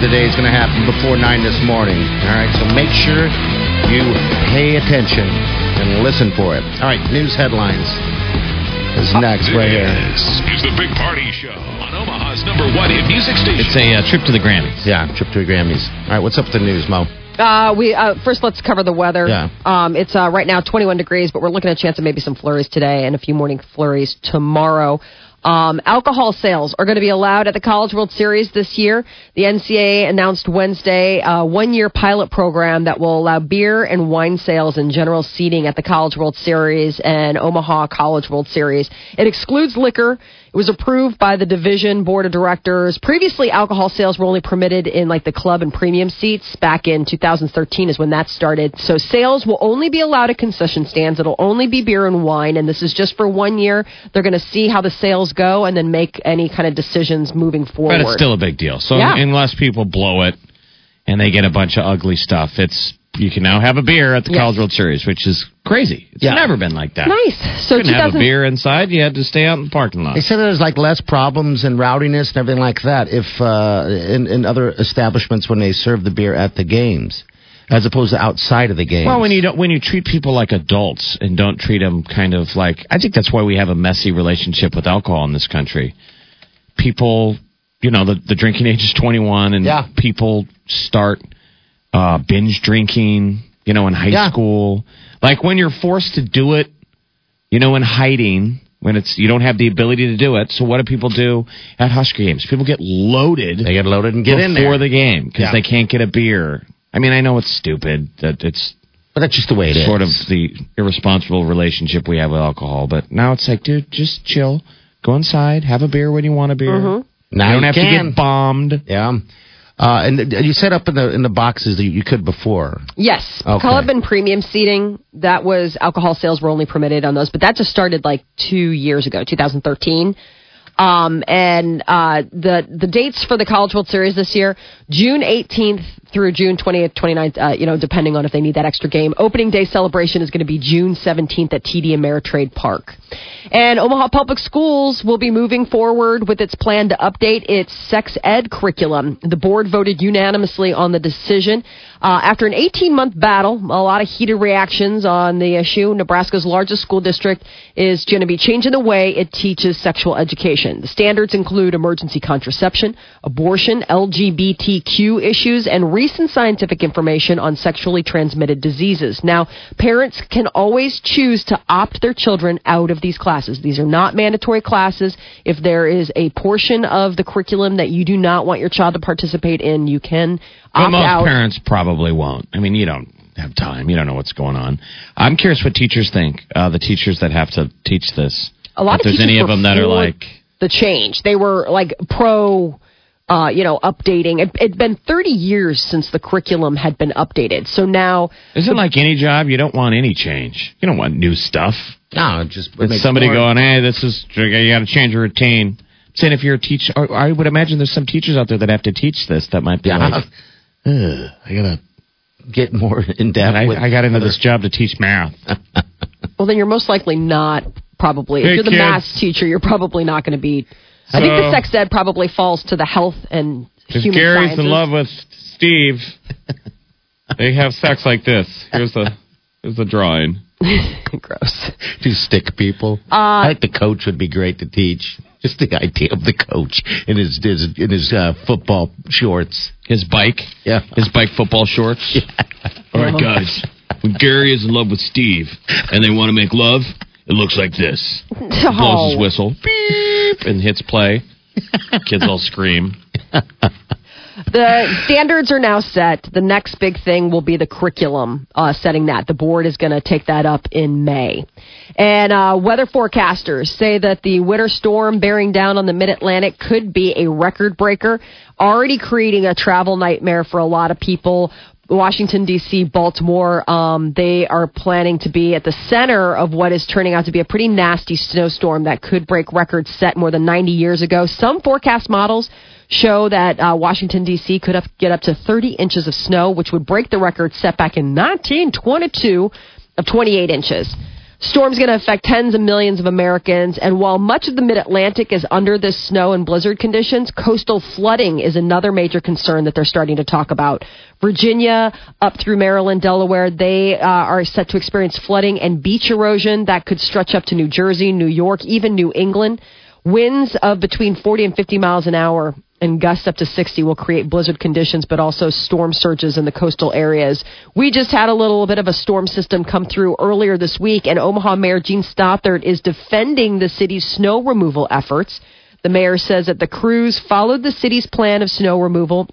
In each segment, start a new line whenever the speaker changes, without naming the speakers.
Of
the
day is going to happen before 9 this morning. All right, so make sure you pay attention and listen for it. All right, news headlines is next right here.
This is The Big Party Show on Omaha's number one hit music station.
It's a uh, trip to the Grammys.
Yeah, trip to the Grammys. All right, what's up with the news, Mo?
Uh, we uh, first let's cover the weather.
Yeah.
Um, it's uh, right now 21 degrees, but we're looking at a chance of maybe some flurries today and a few morning flurries tomorrow. Um, alcohol sales are going to be allowed at the College World Series this year. The NCAA announced Wednesday a one-year pilot program that will allow beer and wine sales and general seating at the College World Series and Omaha College World Series. It excludes liquor. It was approved by the division board of directors. Previously, alcohol sales were only permitted in like the club and premium seats. Back in 2013 is when that started. So sales will only be allowed at concession stands. It'll only be beer and wine, and this is just for one year. They're going to see how the sales go and then make any kind of decisions moving forward.
But it's still a big deal. So
Yeah.
unless people blow it and they get a bunch of ugly stuff, it's you can now have a beer at the
Yes.
College World Series, which is crazy. It's
Yeah.
never been like that.
nice. So
You couldn't have a beer inside. You had to stay out in the parking lot.
They said there's like less problems and rowdiness and everything like that if uh, in, in other establishments when they serve the beer at the games, as opposed to outside of the games.
Well, when you don't, when you treat people like adults and don't treat them kind of like, I think that's why we have a messy relationship with alcohol in this country. People, you know, the the drinking age is 21, and
Yeah.
people start uh, binge drinking, you know, in high
Yeah.
school. Like when you're forced to do it, you know, in hiding. When it's you don't have the ability to do it, so what do people do at Husker games? People get loaded
they get loaded and get in there.
before the game because
Yeah.
they can't get a beer. I mean, I know it's stupid that it's
but that's just the way it is.
sort of the irresponsible relationship we have with alcohol. But now it's like, dude, just chill. Go inside, have a beer when you want a beer.
Mm-hmm.
Now
you don't
you
have
can.
to get bombed.
Yeah. Uh, and you set up in the in the boxes that you could before.
Yes,
Okay.
club and premium seating. That was alcohol sales were only permitted on those, but that just started like two years ago, 2013. Um, and uh, the the dates for the College World Series this year, June 18th through June 20th, 29th. Uh, you know, depending on if they need that extra game. Opening day celebration is going to be June 17th at TD Ameritrade Park. And Omaha Public Schools will be moving forward with its plan to update its sex ed curriculum. The board voted unanimously on the decision. Uh, after an 18 month battle, a lot of heated reactions on the issue, Nebraska's largest school district is going to be changing the way it teaches sexual education. The standards include emergency contraception, abortion, LGBTQ issues, and recent scientific information on sexually transmitted diseases. Now, parents can always choose to opt their children out of these classes. These are not mandatory classes. If there is a portion of the curriculum that you do not want your child to participate in, you can
But
opt
most
out.
parents probably won't. I mean, you don't have time. You don't know what's going on. I'm curious what teachers think. Uh, the teachers that have to teach this.
a lot
if
of
there's
teachers
any of them that are like,
the change. They were like pro uh, you know, updating. It, it'd been 30 years since the curriculum had been updated. So now,
Isn't it like any job? You don't want any change. You don't want new stuff.
No, just
It's somebody
more-
going, hey, this is, you got to change your routine. Saying if you're a teacher, I would imagine there's some teachers out there that have to teach this that might be
Yeah,
like,
I gotta get more in depth.
I, I got into
other-
this job to teach math.
well, then you're most likely not probably.
Hey,
if you're the
kids.
math teacher, you're probably not going to be. I think the sex ed probably falls to the health and
If
human
Gary's
sciences.
in love with Steve, they have sex like this. Here's the here's the drawing.
Gross.
to stick people. I think the coach would be great to teach. Just the idea of the coach in his, his in his uh, football shorts.
His bike,
Yeah.
his bike football shorts. All right, guys. When Gary is in love with Steve and they want to make love, it looks like this. He Blows his whistle, beep, and hits play. Kids all scream.
The standards are now set. The next big thing will be the curriculum, uh, setting that. The board is going to take that up in May. And uh, weather forecasters say that the winter storm bearing down on the mid Atlantic could be a record breaker, already creating a travel nightmare for a lot of people. Washington, D.C., Baltimore, um, they are planning to be at the center of what is turning out to be a pretty nasty snowstorm that could break records set more than 90 years ago. Some forecast models show that uh, Washington, D.C. could get up to 30 inches of snow, which would break the record set back in 1922 of 28 inches. Storm's going to affect tens of millions of Americans, and while much of the mid Atlantic is under this snow and blizzard conditions, coastal flooding is another major concern that they're starting to talk about. Virginia, up through Maryland, Delaware, they uh, are set to experience flooding and beach erosion that could stretch up to New Jersey, New York, even New England. Winds of between 40 and 50 miles an hour and gusts up to 60 will create blizzard conditions, but also storm surges in the coastal areas. We just had a little bit of a storm system come through earlier this week, and Omaha Mayor Jean Stothert is defending the city's snow removal efforts. The mayor says that the crews followed the city's plan of snow removal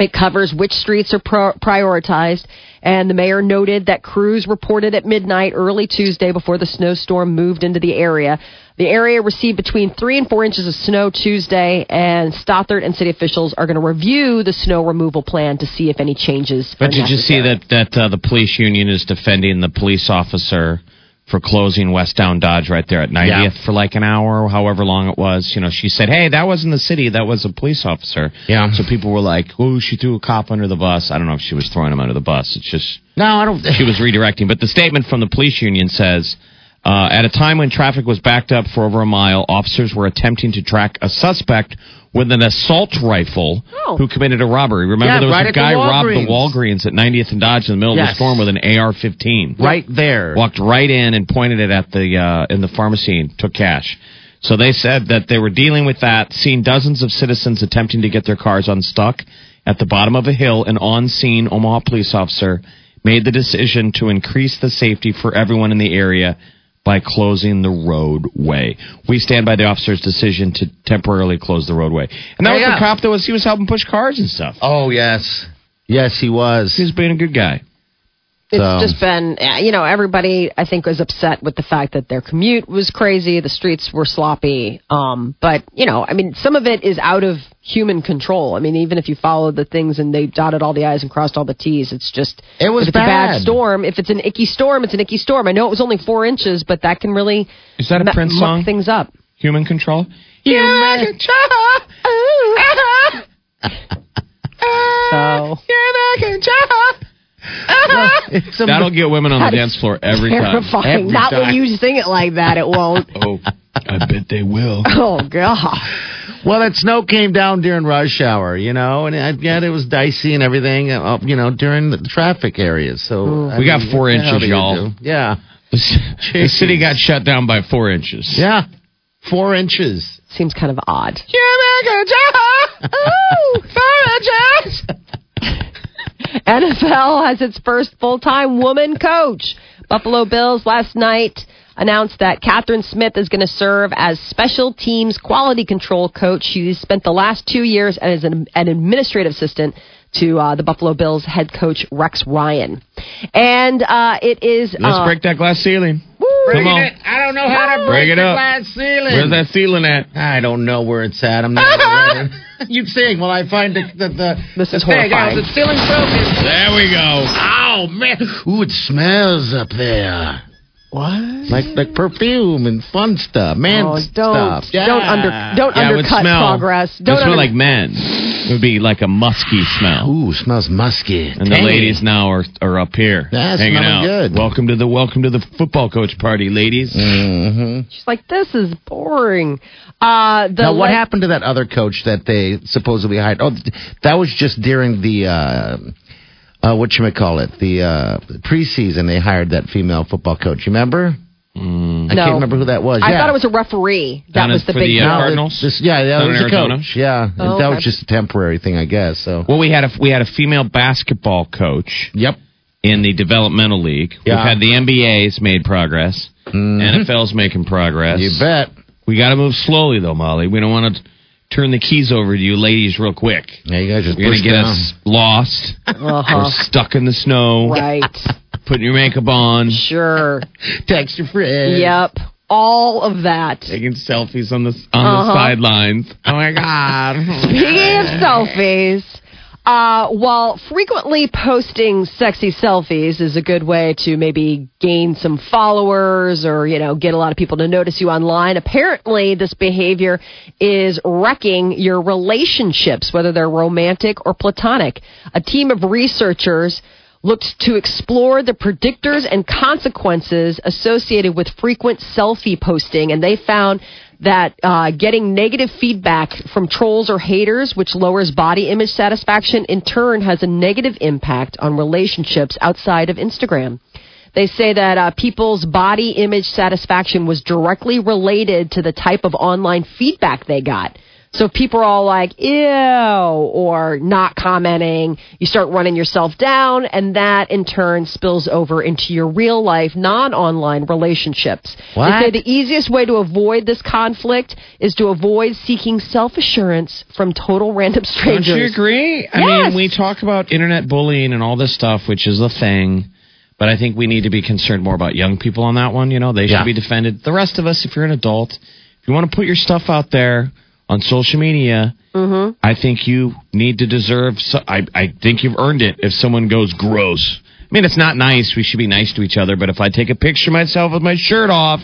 it covers which streets are pro- prioritized, and the mayor noted that crews reported at midnight early Tuesday before the snowstorm moved into the area. The area received between three and four inches of snow Tuesday, and Stothert and city officials are going to review the snow removal plan to see if any changes.
But
are
did you see that that uh, the police union is defending the police officer for closing West Down Dodge right there at 90th for like an hour, or however long it was? You know, she said, "Hey, that wasn't the city; that was a police officer."
Yeah.
So people were like, "Oh, she threw a cop under the bus." I don't know if she was throwing him under the bus. It's just
No, I don't.
she was redirecting. But the statement from the police union says. Uh, at a time when traffic was backed up for over a mile, officers were attempting to track a suspect with an assault rifle
Oh.
who committed a robbery. Remember,
Yeah,
there was
right
a
at the
guy robbed the
Walgreens.
At 90th and Dodge in the middle of the
Yes.
storm with an AR-15.
right there.
Walked right in and pointed it at the uh, in the pharmacy and took cash. So they said that they were dealing with that, seeing dozens of citizens attempting to get their cars unstuck at the bottom of a hill. An on-scene Omaha police officer made the decision to increase the safety for everyone in the area by closing the roadway. We stand by the officer's decision to temporarily close the roadway. And that was
Yeah,
the cop that was he was helping push cars and stuff.
Oh yes, yes, he was.
He was being a good guy.
It's
So-
just been, uh, you know, everybody I think was upset with the fact that their commute was crazy, the streets were sloppy. Um, but you know, I mean, some of it is out of human control. I mean, even if you followed the things and they dotted all the i's and crossed all the t's, it's just
It was
if it's a bad
bad.
storm. If it's an icky storm, it's an icky storm. I know it was only four inches, but that can really
Is that a
mu-
Prince song?
things up.
Human control.
Human So
It's a-
That'll get women on the dance floor every time.
terrifying.
Every
Not
time.
when you sing it like that. It won't.
Oh, I bet they will.
oh God.
well, that snow came down during rush hour, you know, and uh, yeah, it was dicey and everything, uh, you know, during the traffic areas. So I
We got four
what the hell
inches,
you
y'all.
Yeah,
The, the city got shut down by four inches.
yeah, four inches.
Seems kind of odd. NFL has its first full time woman coach. Buffalo Bills last night announced that Kathryn Smith is going to serve as special teams quality control coach. She's spent the last two years as an, an administrative assistant to uh, the Buffalo Bills head coach Rex Ryan. And uh, it is.
Let's
uh,
break that glass ceiling.
Woo!
Come on.
I don't know how to
break it up.
glass ceiling.
Where's that ceiling at?
I don't know where it's at. I'm not ready. you sing while I find the the, the
This is
the thing.
horrifying.
Oh, the ceiling's broken.
There we go.
Oh man! Ooh, it smells up there.
What?
Like like perfume and fun stuff, man
Oh, don't
stuff. Yeah.
don't under don't
Yeah, it
undercut
smell.
progress.
It
Don't
would smell
under-
like men. It would be like a musky smell.
Ooh, smells musky.
And the ladies now are are up here
Yeah,
hanging
smelling
out.
good.
Welcome to the welcome to the football coach party, ladies.
Mm-hmm.
She's like, this is boring. Uh, the
Now, what
le-
happened to that other coach that they supposedly hired? Oh, th- that was just during the uh, uh, what you call it, the uh, preseason. They hired that female football coach. You remember? I
No.
can't remember who that was.
I
yeah.
thought it was a referee. That
Down
was the big
the, uh, Cardinals?
This, yeah, that
Down
was
in
a
Arizona?
coach. Yeah,
Oh,
that
okay.
was just a temporary thing, I guess. So.
Well, we had a we had a female basketball coach
Yep.
in the developmental league.
Yeah.
We've had the NBA's made progress. NFL's making progress.
You bet.
We got to move slowly though, Molly. We don't want to turn the keys over to you ladies real quick.
Yeah, you guys just
You're gonna get
down.
us lost or
Uh-huh.
stuck in the snow.
Right.
Putting your makeup on,
Sure.
Text your friend.
Yep. All of that.
taking selfies on the on
Uh-huh.
the sidelines. Oh my god!
Speaking of selfies, uh, while frequently posting sexy selfies is a good way to maybe gain some followers or, you know, get a lot of people to notice you online, apparently this behavior is wrecking your relationships, whether they're romantic or platonic. A team of researchers looked to explore the predictors and consequences associated with frequent selfie posting, and they found that uh, getting negative feedback from trolls or haters, which lowers body image satisfaction, in turn has a negative impact on relationships outside of Instagram. They say that uh, people's body image satisfaction was directly related to the type of online feedback they got. So if people are all like, ew, or not commenting, you start running yourself down, and that in turn spills over into your real life, non online relationships.
What?
They say the easiest way to avoid this conflict is to avoid seeking self assurance from total random strangers.
Don't you agree? I
Yes.
mean, we talk about internet bullying and all this stuff, which is a thing. But I think we need to be concerned more about young people on that one. You know, they should
Yeah.
be defended. The rest of us, if you're an adult, if you want to put your stuff out there on social media,
Mm-hmm.
I think you need to deserve. So, I I think you've earned it. If someone goes gross, I mean, it's not nice. We should be nice to each other. But if I take a picture of myself with my shirt off,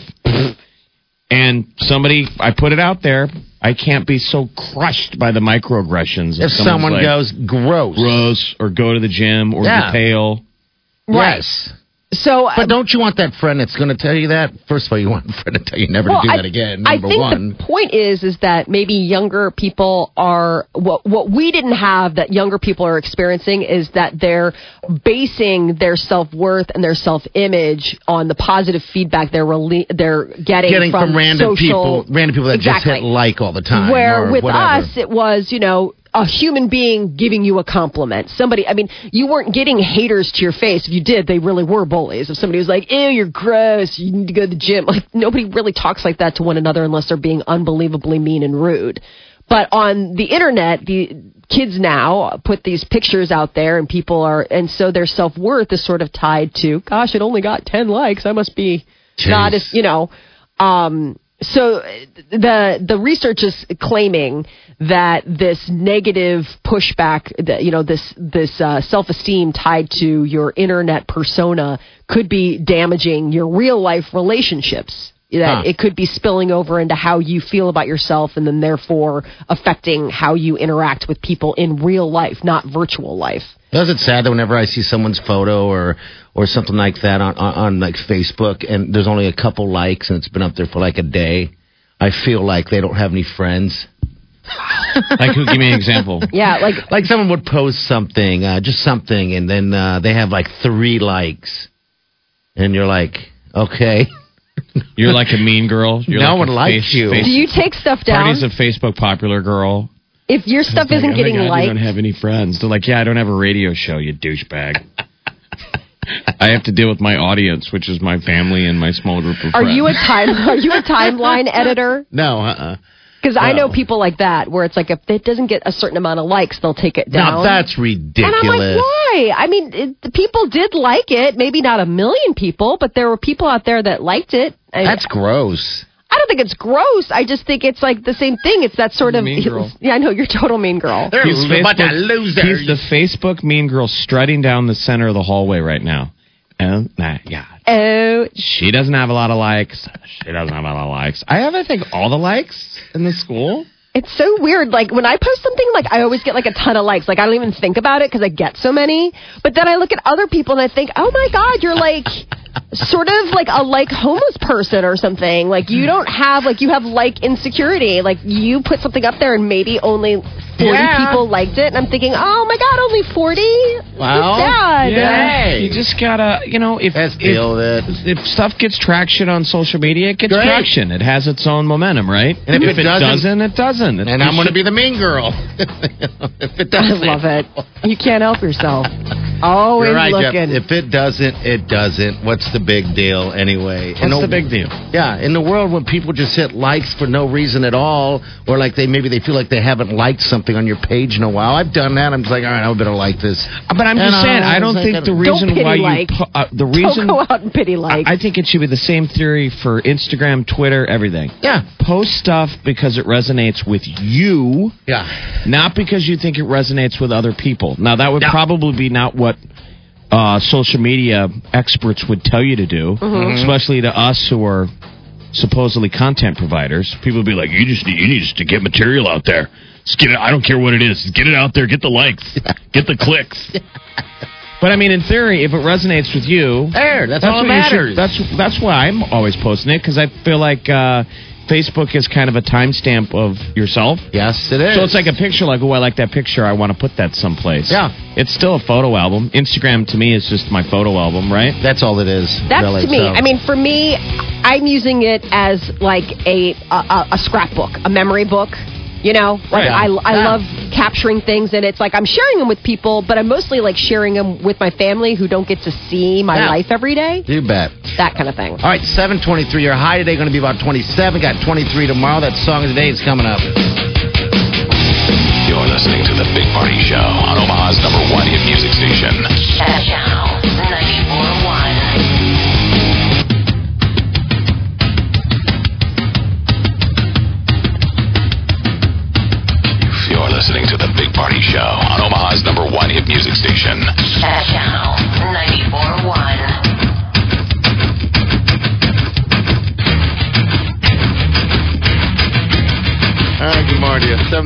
and somebody I put it out there, I can't be so crushed by the microaggressions.
If
someone's
someone
like,
goes gross.
gross or go to the gym or
Yeah.
be pale.
Yes.
So,
But um, don't you want that friend that's going to tell you that? First of all, you want a friend to tell you never
well,
to do
I,
that again. Number I
think
one.
the point is is that maybe younger people are what what we didn't have that younger people are experiencing is that they're basing their self worth and their self image on the positive feedback they're rele- they're getting,
Getting from, random
social-
people, random people that
exactly.
just hit like all the time.
Where with
whatever.
us, it was, you know, a human being giving you a compliment. Somebody, I mean, you weren't getting haters to your face. If you did, they really were bullies. If somebody was like, ew, you're gross, you need to go to the gym. Like, nobody really talks like that to one another unless they're being unbelievably mean and rude. But on the internet, the kids now put these pictures out there and people are, and so their self worth is sort of tied to, gosh, it only got 10 likes. I must be not as, you know, um, so the the research is claiming that this negative pushback, that, you know, this this uh, self esteem tied to your internet persona could be damaging your real life relationships. That
Huh.
it could be spilling over into how you feel about yourself, and then therefore affecting how you interact with people in real life, not virtual life.
Is it sad that whenever I see someone's photo or or something like that on, on on like Facebook and there's only a couple likes and it's been up there for like a day, I feel like they don't have any friends.
Like, who? Give me an example.
Yeah, like
Like someone would post something, uh, just something, and then uh, they have like three likes, and you're like, okay,
You're like a mean girl. You're
No
like
one likes
face-
you.
face-
do you take stuff down
Party's a Facebook popular girl.
if your stuff
Like,
isn't
oh my
getting
God,
liked?
You don't have any friends. They're like, yeah, I don't have a radio show, you douchebag. I have to deal with my audience, which is my family and my small group of
Are
friends.
you a time? Are you a timeline editor?
no, uh-uh.
Because I know
oh.
people like that, where it's like if it doesn't get a certain amount of likes, they'll take it down.
Now that's ridiculous. and.
I'm like, why? why? I mean, it, the people did like it. Maybe not a million people, but there were people out there that liked it. I,
That's gross.
I don't think it's gross. I just think it's like the same thing. It's that sort of
Mean girl.
Yeah, I know you're total mean girl.
They're
He's
a bunch of
Facebook-
losers.
He's the Facebook mean girl strutting down the center of the hallway right now. Oh my god.
Oh,
She doesn't have a lot of likes. She doesn't have a lot of likes. I have, I think, all the likes in the school.
it's so weird. Like when I post something, like I always get like a ton of likes. Like I don't even think about it because I get so many. But then I look at other people and I think, oh my god, you're like sort of like a like homeless person or something. Like you don't have like you have like insecurity. Like you put something up there and maybe only forty
Yeah.
people liked it, and I'm thinking, oh my god, only forty.
Well,
sad.
yeah. Hey.
You just gotta, you know, if
Let's
if,
deal with it.
if stuff gets traction on social media, it gets
Great.
traction. It has its own momentum, right?
And if
if
it
it
doesn't-
doesn't, it doesn't. It's
And I'm going to be the mean girl. if it doesn't.
love it. You can't help yourself. Always
You're right, Jeff. If it doesn't, it doesn't. What's the big deal anyway?
What's the big deal?
Yeah, in the world when people just hit likes for no reason at all, or like they maybe they feel like they haven't liked something on your page in a while. I've done that. I'm just like, all right, I better like this.
But I'm
And,
just
uh,
saying, I don't think the reason why
like.
you uh, the reason
don't go out and pity
I,
like.
I think it should be the same theory for Instagram, Twitter, everything.
Yeah,
Post stuff because it resonates with you,
yeah.
not because you think it resonates with other people. Now that would probably be not what uh, social media experts would tell you to do,
Mm-hmm.
especially to us who are supposedly content providers. People would be like, "You just need, you need just to get material out there. Just get it. I don't care what it is. Just get it out there. Get the likes. Get the clicks." But I mean, in theory, if it resonates with you,
There, that's, all that
you should-
matters.
That's that's why I'm always posting it because I feel like uh, Facebook is kind of a timestamp of yourself.
yes, it is.
So it's like a picture, like, oh, I like that picture. I want to put that someplace.
Yeah.
It's still a photo album. Instagram to me is just my photo album, right?
that's all it is.
That's
really,
to me.
so.
I mean, for me, I'm using it as like a a, a scrapbook, a memory book. You know, like
Right.
I, I
Yeah.
love capturing things, and it's like I'm sharing them with people, but I'm mostly like sharing them with my family who don't get to see my
Yeah.
life every day.
you bet.
That kind of thing.
All right, 723. Your high today going to be about 27. Got 23 tomorrow. That song of the day is coming up.
You're listening to The Big Party Show on Omaha's number one hit music station.
Channel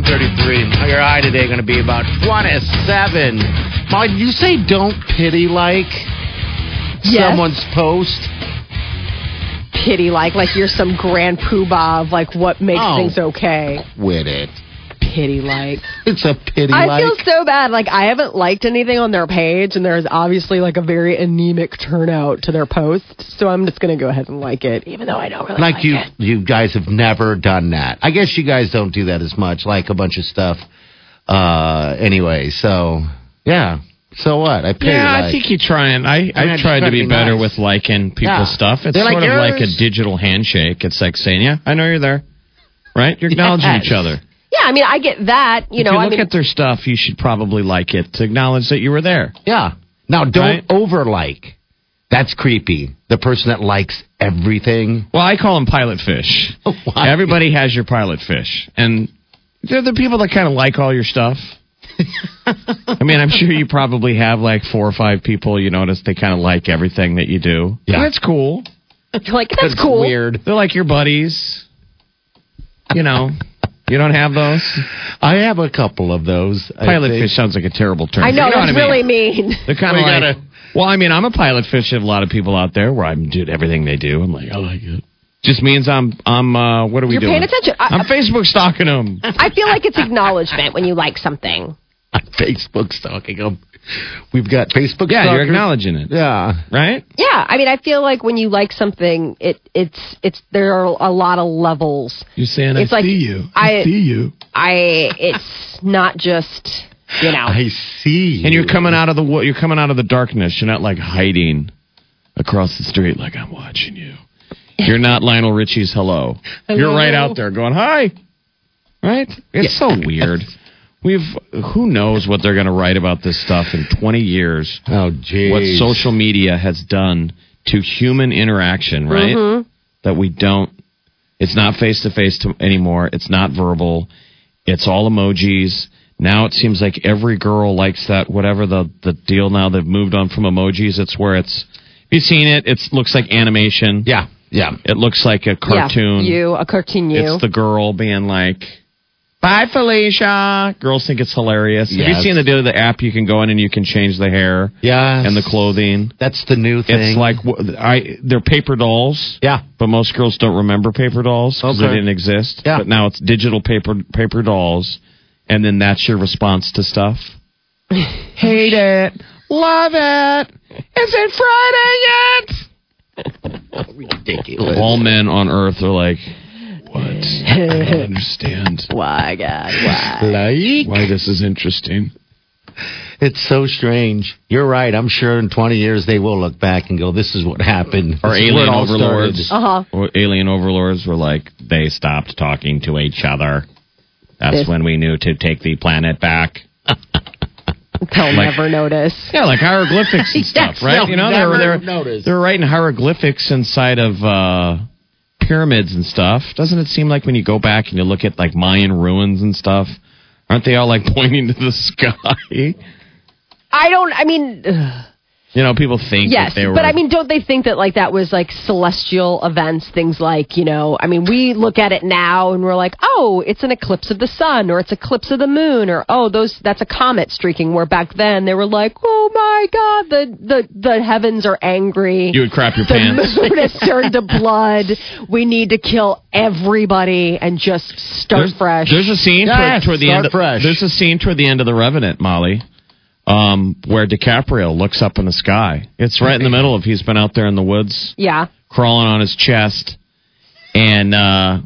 733. Your high today going to be about 27. Molly, did you say don't pity like
Yes.
someone's post?
Pity, like like you're some grand poobah of like what makes
Oh.
things okay.
With it.
Pity, like.
It's a pity
I
like.
feel so bad. Like I haven't liked anything on their page, and there's obviously like a very anemic turnout to their post. So I'm just gonna go ahead and like it, even though I don't really like,
like you,
it.
you guys have never done that. I guess you guys don't do that as much, like a bunch of stuff. Uh, anyway, so yeah. So what? I pay.
Yeah, I think you try and I,
I mean, I
I
just
tried to
to
be
be
better
nice.
with liking people's
Yeah.
stuff. It's
They're
sort
like
of like a digital handshake. It's like saying, "Yeah, I know you're there." Right? You're acknowledging
Yes.
each other.
Yeah, I mean, I get that. You
if
know,
you
I
look
mean,
at their stuff, you should probably like it to acknowledge that you were there.
Yeah. Now don't
Right?
over like. That's creepy. The person that likes everything.
Well, I call them pilot fish.
Why?
Everybody has your pilot fish, and they're the people that kind of like all your stuff. I mean, I'm sure you probably have like four or five people you notice they kind of like everything that you do.
Yeah.
That's cool.
you're like that's cool.
Weird.
They're like your buddies. You know, you don't have those.
I have a couple of those. I
Pilot fish sounds like a terrible term.
I know
You
that's
what I mean?
really mean.
They're kind
We
of like.
gotta-
Well, I mean, I'm a pilot fish of a lot of people out there where I'm doing everything they do. I'm like, I like it. Just means I'm I'm uh, what are we
You're
doing?
paying attention. I-
I'm Facebook stalking them.
I feel like it's acknowledgement when you like something.
I'm Facebook stalking them. We've got Facebook.
Yeah, you're acknowledging it,
Yeah.
right?
Yeah, I mean, I feel like when you like something, it it's it's there are a lot of levels.
You're saying
It's
I
like-
see you.
I-
see you.
I it's not just you know.
I see.
And you're coming out of the you're coming out of the darkness. You're not like hiding across the street like I'm watching you. You're not Lionel Richie's hello. You're right out there going hi. Right? It's so weird. We've who knows what they're going to write about this stuff in 20 years.
Oh, geez.
What social media has done to human interaction, right?
Mm-hmm.
That we don't. It's not face to face anymore. It's not verbal. It's all emojis. Now it seems like every girl likes that. Whatever the the deal now, they've moved on from emojis. It's where it's. Have you seen it? It looks like animation.
Yeah, yeah.
It looks like a cartoon.
Yeah, you, a cartoon you.
It's the girl being like, "Bye, Felicia." Girls think it's hilarious. Have you
Yes.
seen the deal? Of the app you can go in and you can change the hair
Yeah.
and the clothing.
That's the new thing.
It's like I they're paper dolls.
Yeah.
But most girls don't remember paper dolls because
Okay.
they didn't exist.
Yeah.
But now it's digital paper paper dolls, and then that's your response to stuff. Hate it, love it. Is it Friday yet?
ridiculous.
All men on Earth are like, what? I don't understand
Why, God, why?
Like,
why this is interesting.
it's so strange. You're right. I'm sure in 20 years they will look back and go, "This is what happened."
Or
This
alien overlords.
Uh-huh.
Or alien overlords were like, they stopped talking to each other. That's
This-
when we knew to take the planet back.
They'll
Like-
never notice.
Yeah, like hieroglyphics and stuff,
Yes,
right?
they'll
You know, they
never
were they're,
notice.
they're writing hieroglyphics inside of uh, pyramids and stuff. Doesn't it seem like when you go back and you look at like Mayan ruins and stuff, aren't they all like pointing to the sky?
I don't, I mean, ugh.
You know, people think
yes,
that they were.
but I mean, don't they think that like that was like celestial events, things like, you know, I mean, we look at it now and we're like, oh, it's an eclipse of the sun or it's eclipse of the moon or, oh, those, that's a comet streaking where back then they were like, oh my God, the, the, the heavens are angry.
you would crap your pants.
the
pants.
moon has turned to blood. We need to kill everybody and just start
There's,
fresh.
there's a scene
Yes,
toward, toward the end. Of,
fresh.
There's a scene toward the end of the Revenant, Molly, um, where DiCaprio looks up in the sky. It's right in the middle of he's been out there in the woods
yeah.
crawling on his chest, and uh,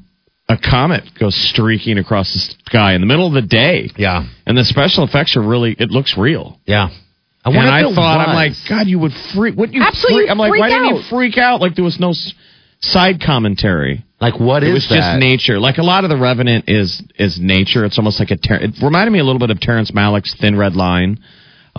a comet goes streaking across the sky in the middle of the day.
Yeah,
And the special effects are really, it looks real.
yeah. I
And
wonder
I
if it
thought, I'm like. God, you would freak. Wouldn't you
Absolutely,
freak? I'm like,
freak
why didn't you freak out? Like there was no s- side commentary.
like what
It
is It
was
that?
just nature. Like a lot of the Revenant is is nature. It's almost like a. Ter- it reminded me a little bit of Terrence Malick's Thin Red Line.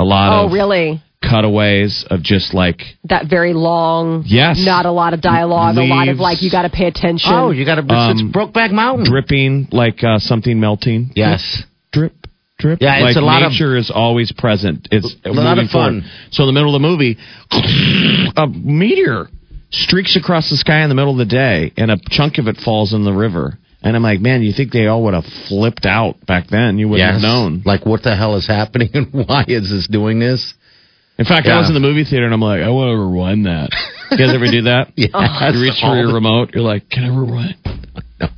A lot
Oh,
of
really?
cutaways of just like
That very long,
Yes.
not a lot of dialogue, a lot of like you got to pay attention.
Oh, you got to.
Um,
it's Brokeback Mountain.
dripping, like uh, something melting.
Yes.
drip, drip.
Yeah, it's
like
a lot of-
nature is always present. It's
A lot of fun.
forward. So in the middle of the movie, a meteor streaks across the sky in the middle of the day, and a chunk of it falls in the river. And I'm like, man, you think they all would have flipped out back then? You wouldn't have known.
Like, what the hell is happening and why is this doing this?
In fact, I was in the movie theater and I'm like, I want to rewind that. You guys ever do that?
Yes.
You reach for your remote. You're like, can I rewind?
No.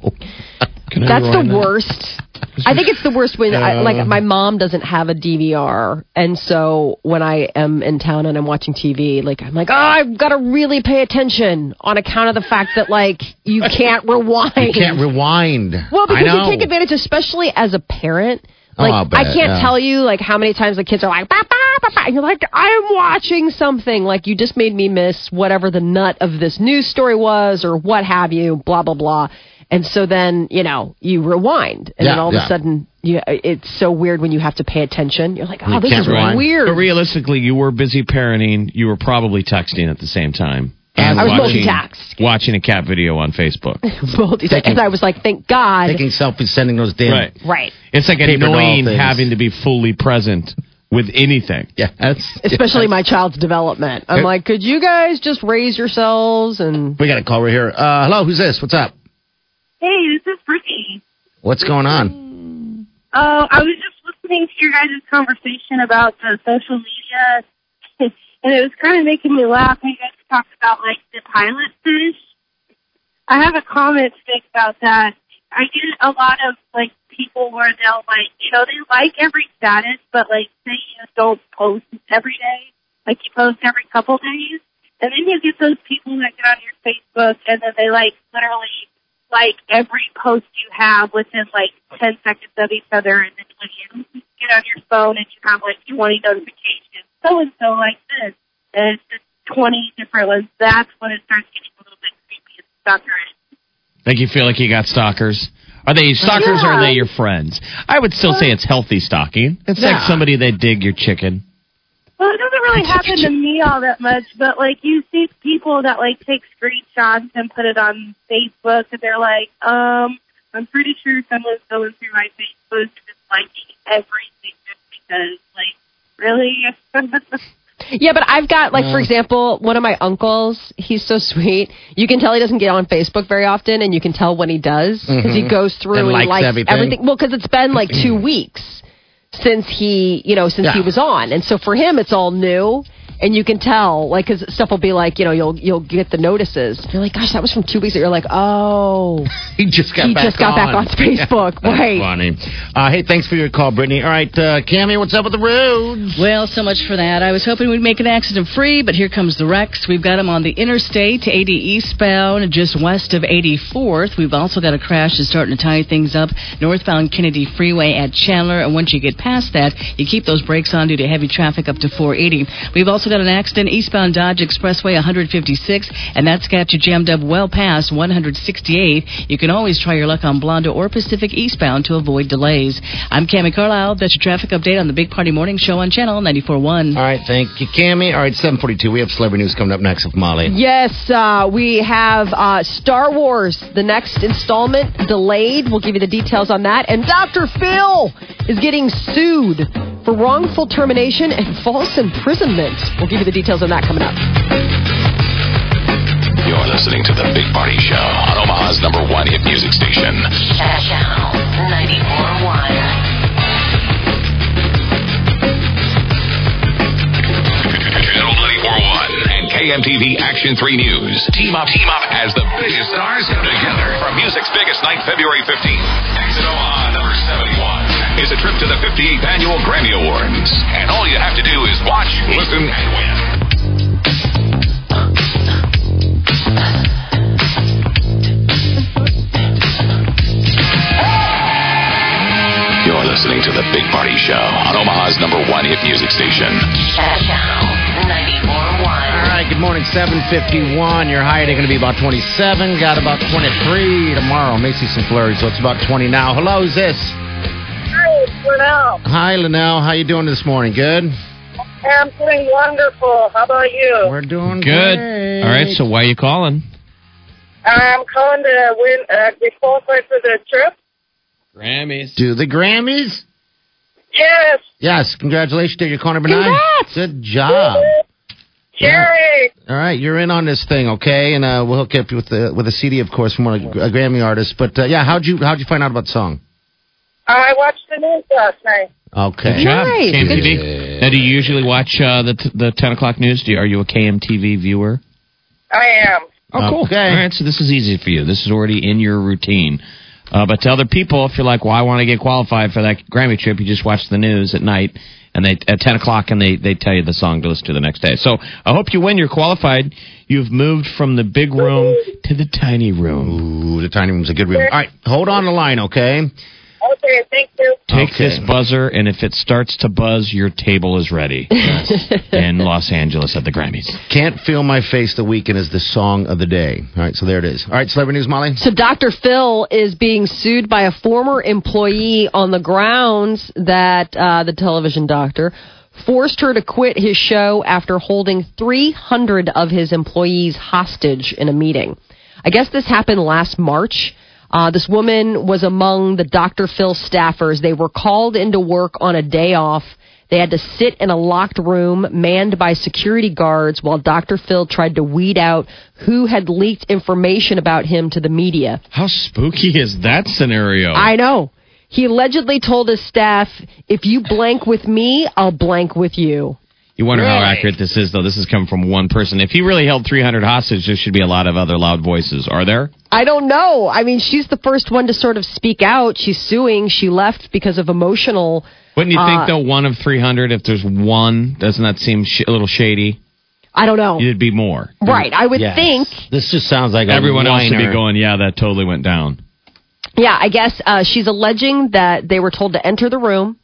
Can I
That's
rewind
the
that?
worst. I think it's the worst when, I, like, uh. my mom doesn't have a DVR, and so when I am in town and I'm watching TV, like, I'm like, oh, I've got to really pay attention on account of the fact that, like, you can't rewind.
You can't rewind.
Well, because you take advantage, especially as a parent.
Oh,
Like
I'll
I can't
yeah.
tell you like how many times the kids are like, bah, bah, bah, bah," and you're like, I'm watching something. Like you just made me miss whatever the nut of this news story was, or what have you. Blah blah blah. And so then you know you rewind, and then
Yeah,
all
yeah.
of a sudden, you, it's so weird when you have to pay attention. You're like, oh,
You
this is
rewind.
weird.
But realistically, you were busy parenting. You were probably texting at the same time. And
I was
watching,
multitasked.
Watching a cat video on Facebook.
Because I was like, thank God.
Taking selfies, sending those damn.
Right.
right.
It's like
Paper
annoying having to be fully present with anything.
Yes.
Especially my child's development. I'm
Hey.
like, could you guys just raise yourselves and
We got a call right here. Uh, hello, who's this? What's up?
Hey, this is Brittany.
What's going on?
Uh, I was just listening to your guys' conversation about the social media, and it was kind of making me laugh when you guys talked about like the pilot fish. I have a comment to make about that. I get a lot of like people where they'll like, you know, they like every status, but like they you don't post every day, like you post every couple days, and then you get those people that get on your Facebook and then they like literally like every post you have within like 10 seconds of each other and then when you get on your phone and you have like 20 notifications, so and so like this, and it's just 20 different ones, that's when it starts getting a little bit creepy and stalkerish.
Like you feel like you got stalkers. Are they stalkers or are they your friends? I would still say it's healthy stalking. It's
Yeah.
like somebody they dig your chicken.
Well, it doesn't really happen to me all that much, but like you see people that like take screenshots and put it on Facebook, and they're like, um, I'm pretty sure someone's going through my Facebook and just liking everything just because, like, really?
Yeah, but I've got like for example, one of my uncles. He's so sweet. You can tell he doesn't get on Facebook very often, and you can tell when he does because he goes through
Mm-hmm. And
and, he
likes
likes
everything.
Well, because it's been like two weeks since he, you know, since he was on, and so for him it's all new. And you can tell, like, because stuff will be like, you know, you'll you'll get the notices. You're like, gosh, that was from two weeks ago. You're like, oh,
He just got
He
back
just got back on Facebook,
That's
right.
funny. Uh, hey, thanks for your call, Brittany. All right, uh, Cammy, what's up with the roads?
Well, so much for that. I was hoping we'd make it accident free, but here comes the wrecks. We've got them on the interstate, 80 eastbound, just west of 84th. We've also got a crash that's starting to tie things up northbound Kennedy Freeway at Chandler. And once you get past that, you keep those brakes on due to heavy traffic up to 480. We've also got an accident eastbound Dodge Expressway 156, and that's got you jammed up well past 168. You can always try your luck on Blondo or Pacific eastbound to avoid delays. I'm Cami Carlisle. That's your traffic update on the Big Party Morning Show on Channel 94.1.
All right, thank you, Cammy. All right, 742. We have celebrity news coming up next with Molly.
Yes, uh, we have uh, Star Wars, the next installment delayed. We'll give you the details on that. And Dr. Phil is getting sued for wrongful termination and false imprisonment. We'll give you the details on that coming up.
You're listening to The Big Party Show on Omaha's number one hit music station.
Channel 94.1.
Channel 94.1 and KMTV Action 3 News. Team up, team up as the biggest stars come together for music's biggest night, February 15th. Exit Omaha number 71 is a trip to the 58th annual Grammy Awards. And all you have to do is watch, listen, and win. You're listening to The Big Party Show on Omaha's number one hit music station.
Channel 94.1.
All right, good morning, 751. Your high today going to be about 27. Got about 23 tomorrow. May see some flurries, so it's about 20 now. Hello, who's this?
Hi, Linnell.
Hi, Linnell. How you doing this morning? Good?
I'm doing wonderful. How about you?
We're doing
Good.
great.
All right, so why are you calling?
I'm calling to win, uh, get qualified for the trip.
Grammys.
Do the Grammys?
Yes,
Yes, congratulations to your corner benign.
Congrats.
Good job.
Jerry.
All right, you're in on this thing, okay? And uh, we'll hook you up with the with a CD, of course, from one of a Grammy artist. But uh, yeah, how'd you how'd you find out about the song?
I watched the news last night.
Okay.
Good job,
Nice.
KMTV. Now, do you usually watch uh, the t- the 10 o'clock news? Do you, are you a KMTV viewer?
I am.
Oh, cool.
Okay.
All right, so this is easy for you. This is already in your routine. Uh, but to other people, if you're like, well, I want to get qualified for that Grammy trip, you just watch the news at night and they at 10 o'clock and they, they tell you the song to listen to the next day. So I hope you win. You're qualified. You've moved from the big room to the tiny room.
Ooh, the tiny room's a good room. All right, hold on the line, okay?
Okay, thank you.
Take
Okay.
this buzzer, and if it starts to buzz, your table is ready in Los Angeles at the Grammys.
Can't Feel My Face the Weeknd is the song of the day. All right, so there it is. All right, celebrity news, Molly.
So Dr. Phil is being sued by a former employee on the grounds that uh, the television doctor forced her to quit his show after holding 300 of his employees hostage in a meeting. I guess this happened last March. Uh, this woman was among the Dr. Phil staffers. They were called into work on a day off. They had to sit in a locked room manned by security guards while Dr. Phil tried to weed out who had leaked information about him to the media.
How spooky is that scenario?
I know. He allegedly told his staff, if you blank with me, I'll blank with you.
You wonder how accurate this is, though. This is coming from one person. If he really held 300 hostage, there should be a lot of other loud voices. Are there?
I don't know. I mean, she's the first one to sort of speak out. She's suing. She left because of emotional.
Wouldn't you
Uh,
think, though, one of 300, if there's one, doesn't that seem sh- a little shady?
I don't know.
It'd be more.
Right. I would
Yes.
think.
This just sounds like a
Everyone else would be going, yeah, that totally went down.
Yeah, I guess uh, she's alleging that they were told to enter the room.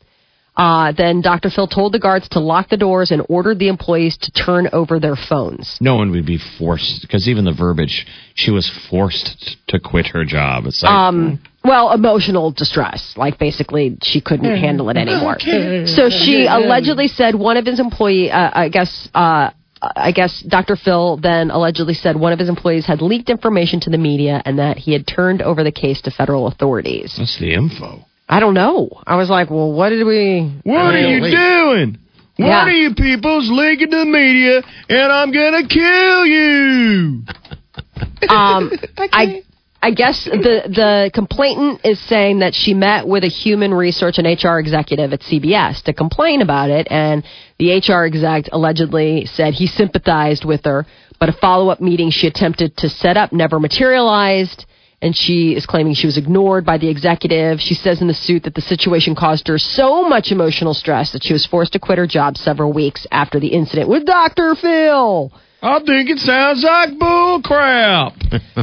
Uh, then Dr. Phil told the guards to lock the doors and ordered the employees to turn over their phones.
No one would be forced, because even the verbiage, she was forced to quit her job. It's like,
Um, well, emotional distress. Like basically, she couldn't handle it anymore. So she allegedly said one of his employee, uh, I guess, uh, I guess Dr. Phil then allegedly said one of his employees had leaked information to the media and that he had turned over the case to federal authorities.
That's the info.
I don't know. I was like, well, what did we?
What are you doing? What
Yeah.
are you people's leaking to the media, and I'm gonna kill you?
Um, I I guess the the complainant is saying that she met with a human research and HR executive at CBS to complain about it, and the HR exec allegedly said he sympathized with her, but a follow up meeting she attempted to set up never materialized. And she is claiming she was ignored by the executive. She says in the suit that the situation caused her so much emotional stress that she was forced to quit her job several weeks after the incident with Dr. Phil.
I think it sounds like bull crap.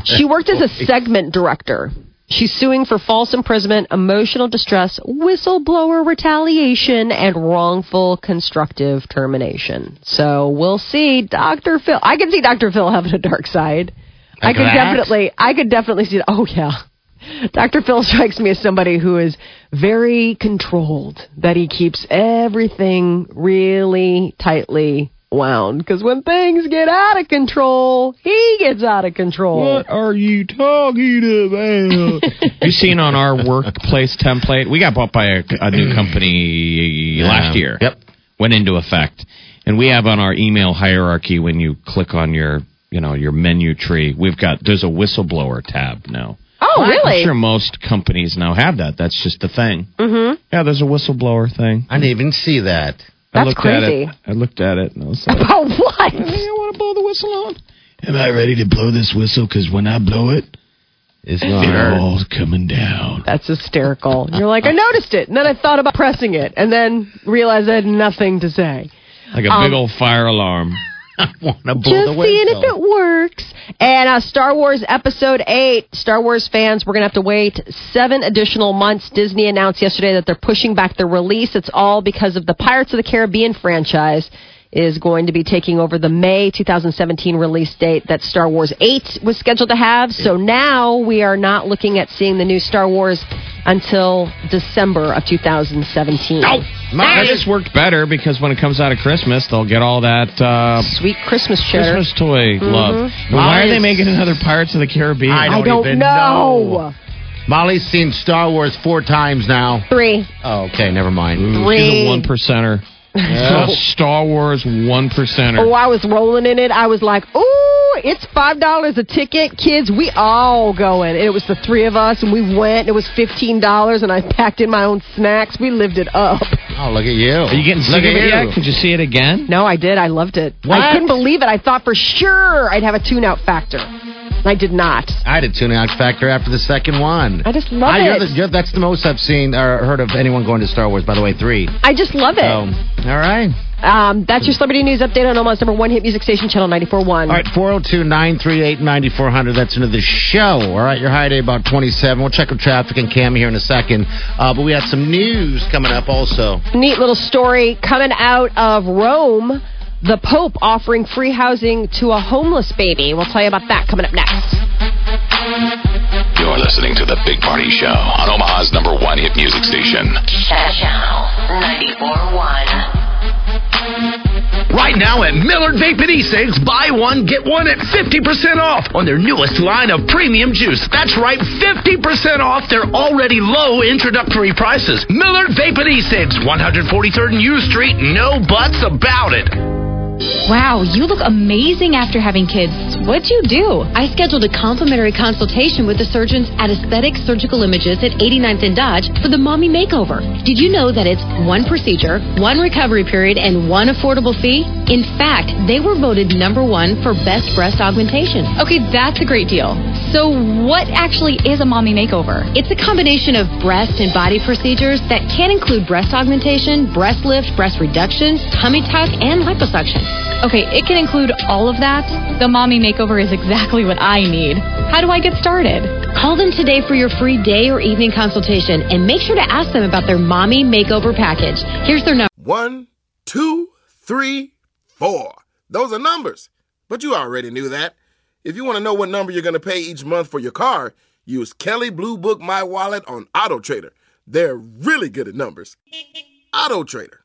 She worked as a segment director. She's suing for false imprisonment, emotional distress, whistleblower retaliation, and wrongful constructive termination. So we'll see. Dr. Phil. I can see Dr. Phil having a dark side. I could
that?
definitely, I could definitely see. Oh yeah. Dr. Phil strikes me as somebody who is very controlled, that he keeps everything really tightly wound. Because when things get out of control, he gets out of control.
What are you talking about? you seen on our workplace template? We got bought by a, a new company last year.
Yep.
Went into effect, and we have on our email hierarchy when you click on your, you know, your menu tree, we've got there's a whistleblower tab now.
Oh, really?
I'm sure most companies now have that. That's just the thing. Mm-hmm. Yeah, there's a whistleblower thing.
I didn't even see that.
I
That's
looked
crazy.
At it. I looked at it and I was like,
About what?
"Hey, I want to blow the whistle on. Am I ready to blow this whistle? Because when I blow it,
It's
it
gonna hurt.
all's coming down.
That's hysterical. You're like, I noticed it, and then I thought about pressing it, and then realized I had nothing to say.
Like a
Um,
big old fire alarm.
I want to blow
Just
the
seeing if it works. And uh, Star Wars Episode 8, Star Wars fans, we're going to have to wait seven additional months. Disney announced yesterday that they're pushing back the release. It's all because of the Pirates of the Caribbean franchise is going to be taking over the May 2017 release date that Star Wars 8 was scheduled to have. So now we are not looking at seeing the new Star Wars until December of 2017.
That just worked better because when it comes out of Christmas, they'll get all that uh,
Sweet Christmas cheddar.
Christmas toy love. But why are they making another Pirates of the Caribbean?
I
I
don't
don't
even
know.
know. Molly's seen Star Wars four times now.
Three.
Oh, okay, never mind.
Ooh,
Three.
She's a one percenter. Star Wars one percenter.
Oh, I was rolling in it. I was like, "Ooh, it's five dollars a ticket, kids. We all going." It was the three of us, and we went. It was fifteen dollars, and I packed in my own snacks. We lived it up.
Oh, look at you.
Are you getting sick
look
of
at
it
you.
yet? Could you see it again?
No, I did. I loved it.
What?
I couldn't believe it. I thought for sure I'd have a tune-out factor. I did not.
I had a tune out factor after the second one.
I just love
I, you're
it.
the- you're- that's the most I've seen or heard of anyone going to Star Wars. By the way, three.
I just love it.
So, all right.
Um, that's your celebrity news update on Omaha's number one hit music station, Channel 94.1.
All right, 402 938 9400. That's into the show. All right, your high day about 27. We'll check with traffic and Cam here in a second. Uh, but we have some news coming up also.
Neat little story coming out of Rome. The Pope offering free housing to a homeless baby. We'll tell you about that coming up next.
You're listening to The Big Party Show on Omaha's number one hit music station.
Channel 94.1.
Right now at Millard Vape and E-Cigs, buy one, get one at 50% off on their newest line of premium juice. That's right, 50% off their already low introductory prices. Millard Vape and E-Cigs, 143rd and U Street, no buts about it. Yeah.
Wow, you look amazing after having kids. What'd you do?
I scheduled a complimentary consultation with the surgeons at Aesthetic Surgical Images at 89th and Dodge for the mommy makeover. Did you know that it's one procedure, one recovery period, and one affordable fee? In fact, they were voted number one for best breast augmentation.
Okay, that's a great deal. So, what actually is a mommy makeover?
It's a combination of breast and body procedures that can include breast augmentation, breast lift, breast reduction, tummy tuck, and liposuction.
Okay, it can include all of that. The mommy makeover is exactly what I need. How do I get started?
Call them today for your free day or evening consultation and make sure to ask them about their mommy makeover package. Here's their number.
One, two, three, four. Those are numbers. But you already knew that. If you want to know what number you're going to pay each month for your car, Use Kelley Blue Book My Wallet on Auto Trader. They're really good at numbers. Auto Trader.